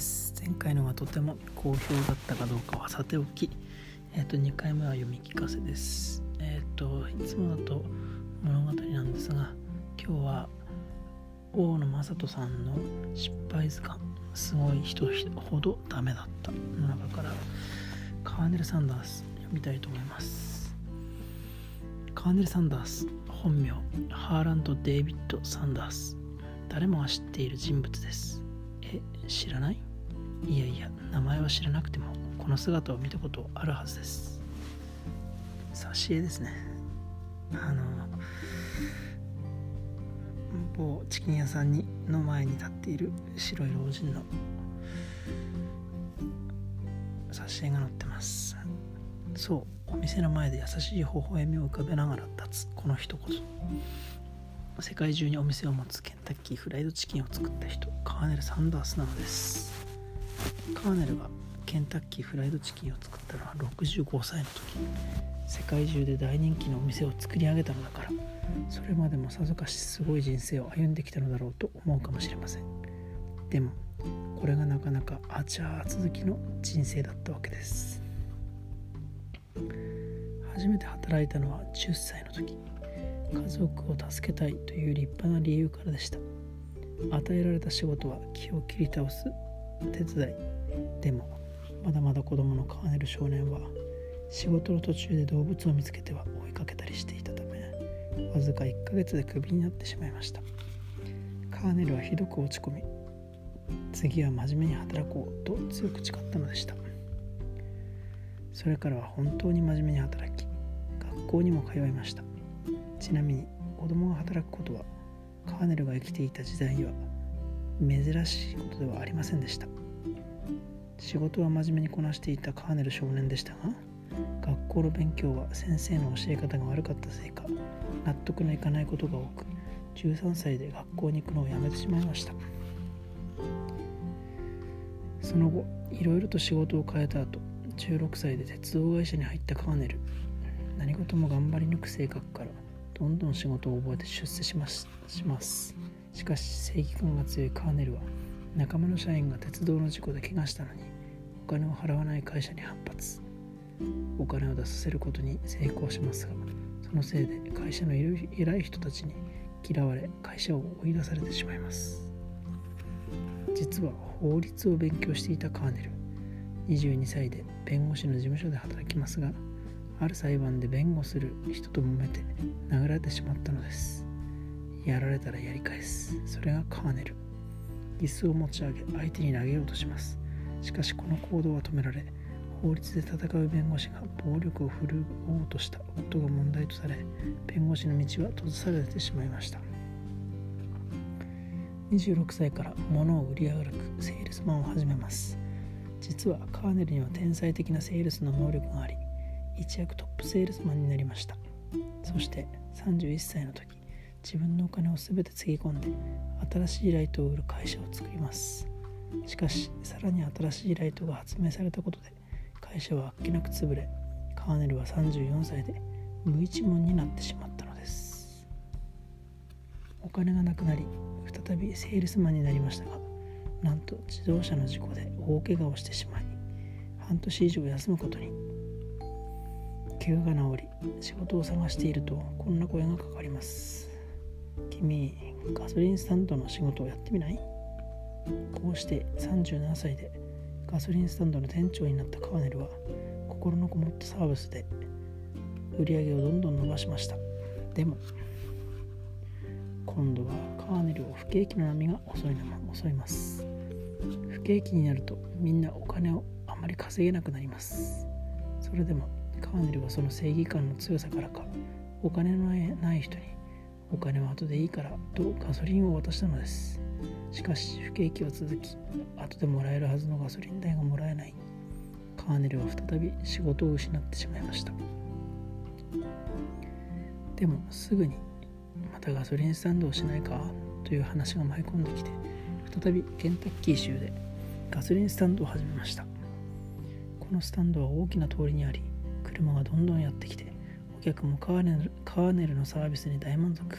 です。前回のがとても好評だったかどうかはさておき。え、ー、と2回目は読み聞かせです。えっ、ー、といつもだと物語なんですが今日は大野正人さんの失敗図鑑。すごい人ほどダメだった。の中からカーネル・サンダース読みたいと思います。カーネル・サンダース本名ハーランド・デイビッド・サンダース誰もが知っている人物です。え知らない？いやいや名前は知らなくてもこの姿を見たことあるはずです。挿絵ですね。あの某チキン屋さんにの前に立っている白い老人の挿絵が載ってます。そうお店の前で優しい微笑みを浮かべながら立つこの人こそ。世界中にお店を持つケンタッキーフライドチキンを作った人カーネル・サンダースなのです。カーネルがケンタッキーフライドチキンを作ったのは65歳の時。世界中で大人気のお店を作り上げたのだから。それまでもさぞかしすごい人生を歩んできたのだろうと思うかもしれません。でもこれがなかなかあちゃー続きの人生だったわけです。初めて働いたのは10歳の時。家族を助けたいという立派な理由からでした。与えられた仕事は木を切り倒す手伝い。でもまだまだ子供のカーネル少年は仕事の途中で動物を見つけては追いかけたりしていたためわずか1ヶ月でクビになってしまいました。カーネルはひどく落ち込み次は真面目に働こうと強く誓ったのでした。それからは本当に真面目に働き学校にも通いました。ちなみに子供が働くことはカーネルが生きていた時代には珍しいことではありませんでした。仕事は真面目にこなしていたカーネル少年でしたが学校の勉強は先生の教え方が悪かったせいか納得のいかないことが多く13歳で学校に行くのをやめてしまいました。その後いろいろと仕事を変えた後16歳で鉄道会社に入ったカーネル。何事も頑張り抜く性格からどんどん仕事を覚えて出世しますします。しかし正義感が強いカーネルは仲間の社員が鉄道の事故で怪我したのにお金を払わない会社に反発。お金を出させることに成功しますがそのせいで会社の偉い人たちに嫌われ会社を追い出されてしまいます。実は法律を勉強していたカーネル22歳で弁護士の事務所で働きますがある裁判で弁護する人と揉めて殴られてしまったのです。やられたらやり返す。それがカーネル。椅子を持ち上げ相手に投げようとします。しかしこの行動は止められ法律で戦う弁護士が暴力を振るおうとした。ことが問題とされ弁護士の道は閉ざされてしまいました。26歳から物を売り歩くセールスマンを始めます。実はカーネルには天才的なセールスの能力があり一躍トップセールスマンになりました。そして31歳の時自分のお金を全てつぎ込んで新しいライトを売る会社を作ります。しかしさらに新しいライトが発明されたことで会社はあっけなく潰れカーネルは34歳で無一文になってしまったのです。お金がなくなり再びセールスマンになりましたがなんと自動車の事故で大怪我をしてしまい半年以上休むことに。怪我が治り仕事を探しているとこんな声がかかります。君ガソリンスタンドの仕事をやってみない？こうして37歳でガソリンスタンドの店長になったカーネルは心のこもったサービスで売り上げをどんどん伸ばしました。でも今度はカーネルを不景気の波が襲いの襲います。不景気になるとみんなお金をあまり稼げなくなります。それでもカーネルはその正義感の強さからかお金のない人にお金は後でいいからとガソリンを渡したのです。しかし不景気は続き後でもらえるはずのガソリン代がもらえない。カーネルは再び仕事を失ってしまいました。でもすぐにまたガソリンスタンドをしないかという話が舞い込んできて再びケンタッキー州でガソリンスタンドを始めました。このスタンドは大きな通りにあり車がどんどんやってきてお客もカーネルカーネルのサービスに大満足。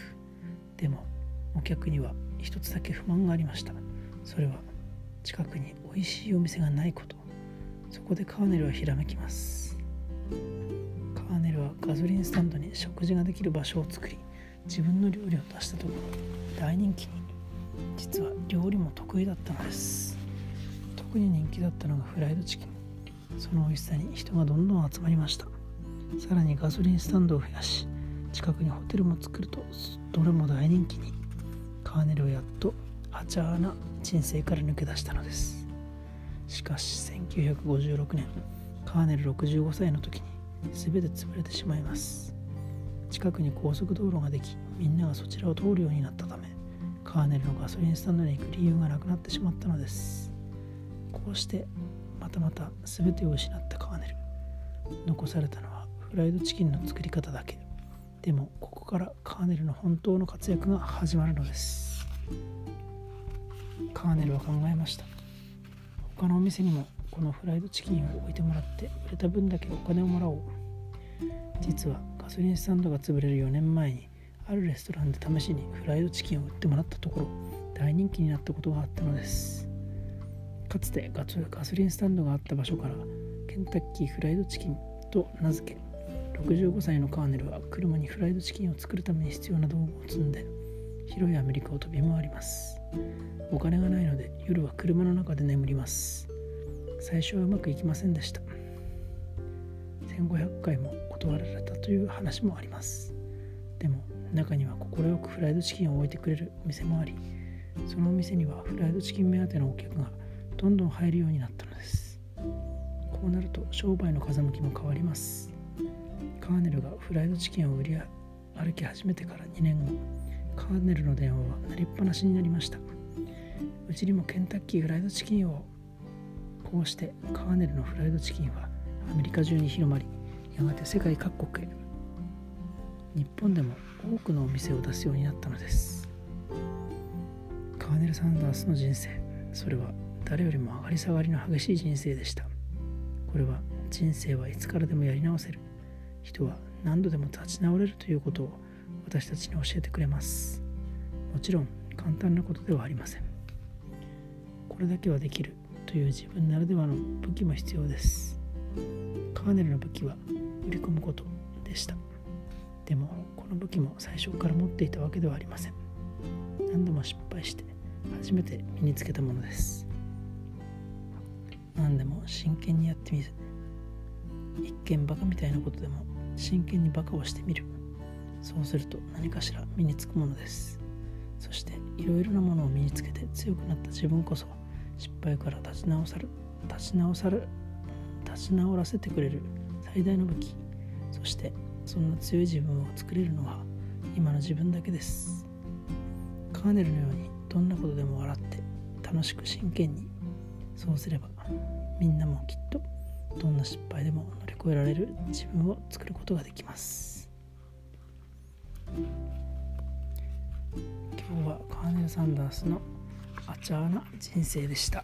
でもお客には一つだけ不満がありました。それは近くに美味しいお店がないこと。そこでカーネルはひらめきます。カーネルはガソリンスタンドに食事ができる場所を作り自分の料理を出したところ大人気に。実は料理も得意だったのです。特に人気だったのがフライドチキン。その美味しさに人がどんどん集まりました。さらにガソリンスタンドを増やし近くにホテルも作るとどれも大人気にカーネルはやっとアチャーな人生から抜け出したのです。しかし1956年カーネル65歳の時に全て潰れてしまいます。近くに高速道路ができみんながそちらを通るようになったためカーネルのガソリンスタンドに行く理由がなくなってしまったのです。こうしてまたまた全てを失ったカーネル。残されたのはフライドチキンの作り方だけ。でもここからカーネルの本当の活躍が始まるのです。カーネルは考えました。他のお店にもこのフライドチキンを置いてもらって売れた分だけお金をもらおう。実はガソリンスタンドが潰れる4年前にあるレストランで試しにフライドチキンを売ってもらったところ大人気になったことがあったのです。かつてガソリンスタンドがあった場所からケンタッキーフライドチキンと名付け65歳のカーネルは車にフライドチキンを作るために必要な道具を積んで広いアメリカを飛び回ります。お金がないので夜は車の中で眠ります。最初はうまくいきませんでした。1500回も断られたという話もあります。でも中には快くフライドチキンを置いてくれるお店もありそのお店にはフライドチキン目当てのお客がどんどん入るようになったのです。こうなると商売の風向きも変わります。カーネルがフライドチキンを売り歩き始めてから2年後カーネルの電話は鳴りっぱなしになりました。うちにもケンタッキーフライドチキンをこうしてカーネルのフライドチキンはアメリカ中に広まりやがて世界各国へ。日本でも多くのお店を出すようになったのです。カーネル・サンダースの人生。それは誰よりも上がり下がりの激しい人生でした。これは人生はいつからでもやり直せる。人は何度でも立ち直れるということを私たちに教えてくれます。もちろん簡単なことではありません。これだけはできるという自分ならではの武器も必要です。カーネルの武器は売り込むことでした。でもこの武器も最初から持っていたわけではありません。何度も失敗して初めて身につけたものです。何でも真剣にやってみる。一見バカみたいなことでも真剣にバカをしてみる。そうすると何かしら身につくものです。そしていろいろなものを身につけて強くなった自分こそ失敗から立ち直さる立ち直さる立ち直らせてくれる最大の武器。そしてそんな強い自分を作れるのは今の自分だけです。カーネルのようにどんなことでも笑って楽しく真剣にそうすればみんなもきっとどんな失敗でも乗り越えられる自分を作ることができます今日はカーネル・サンダースのアチャーな人生でした。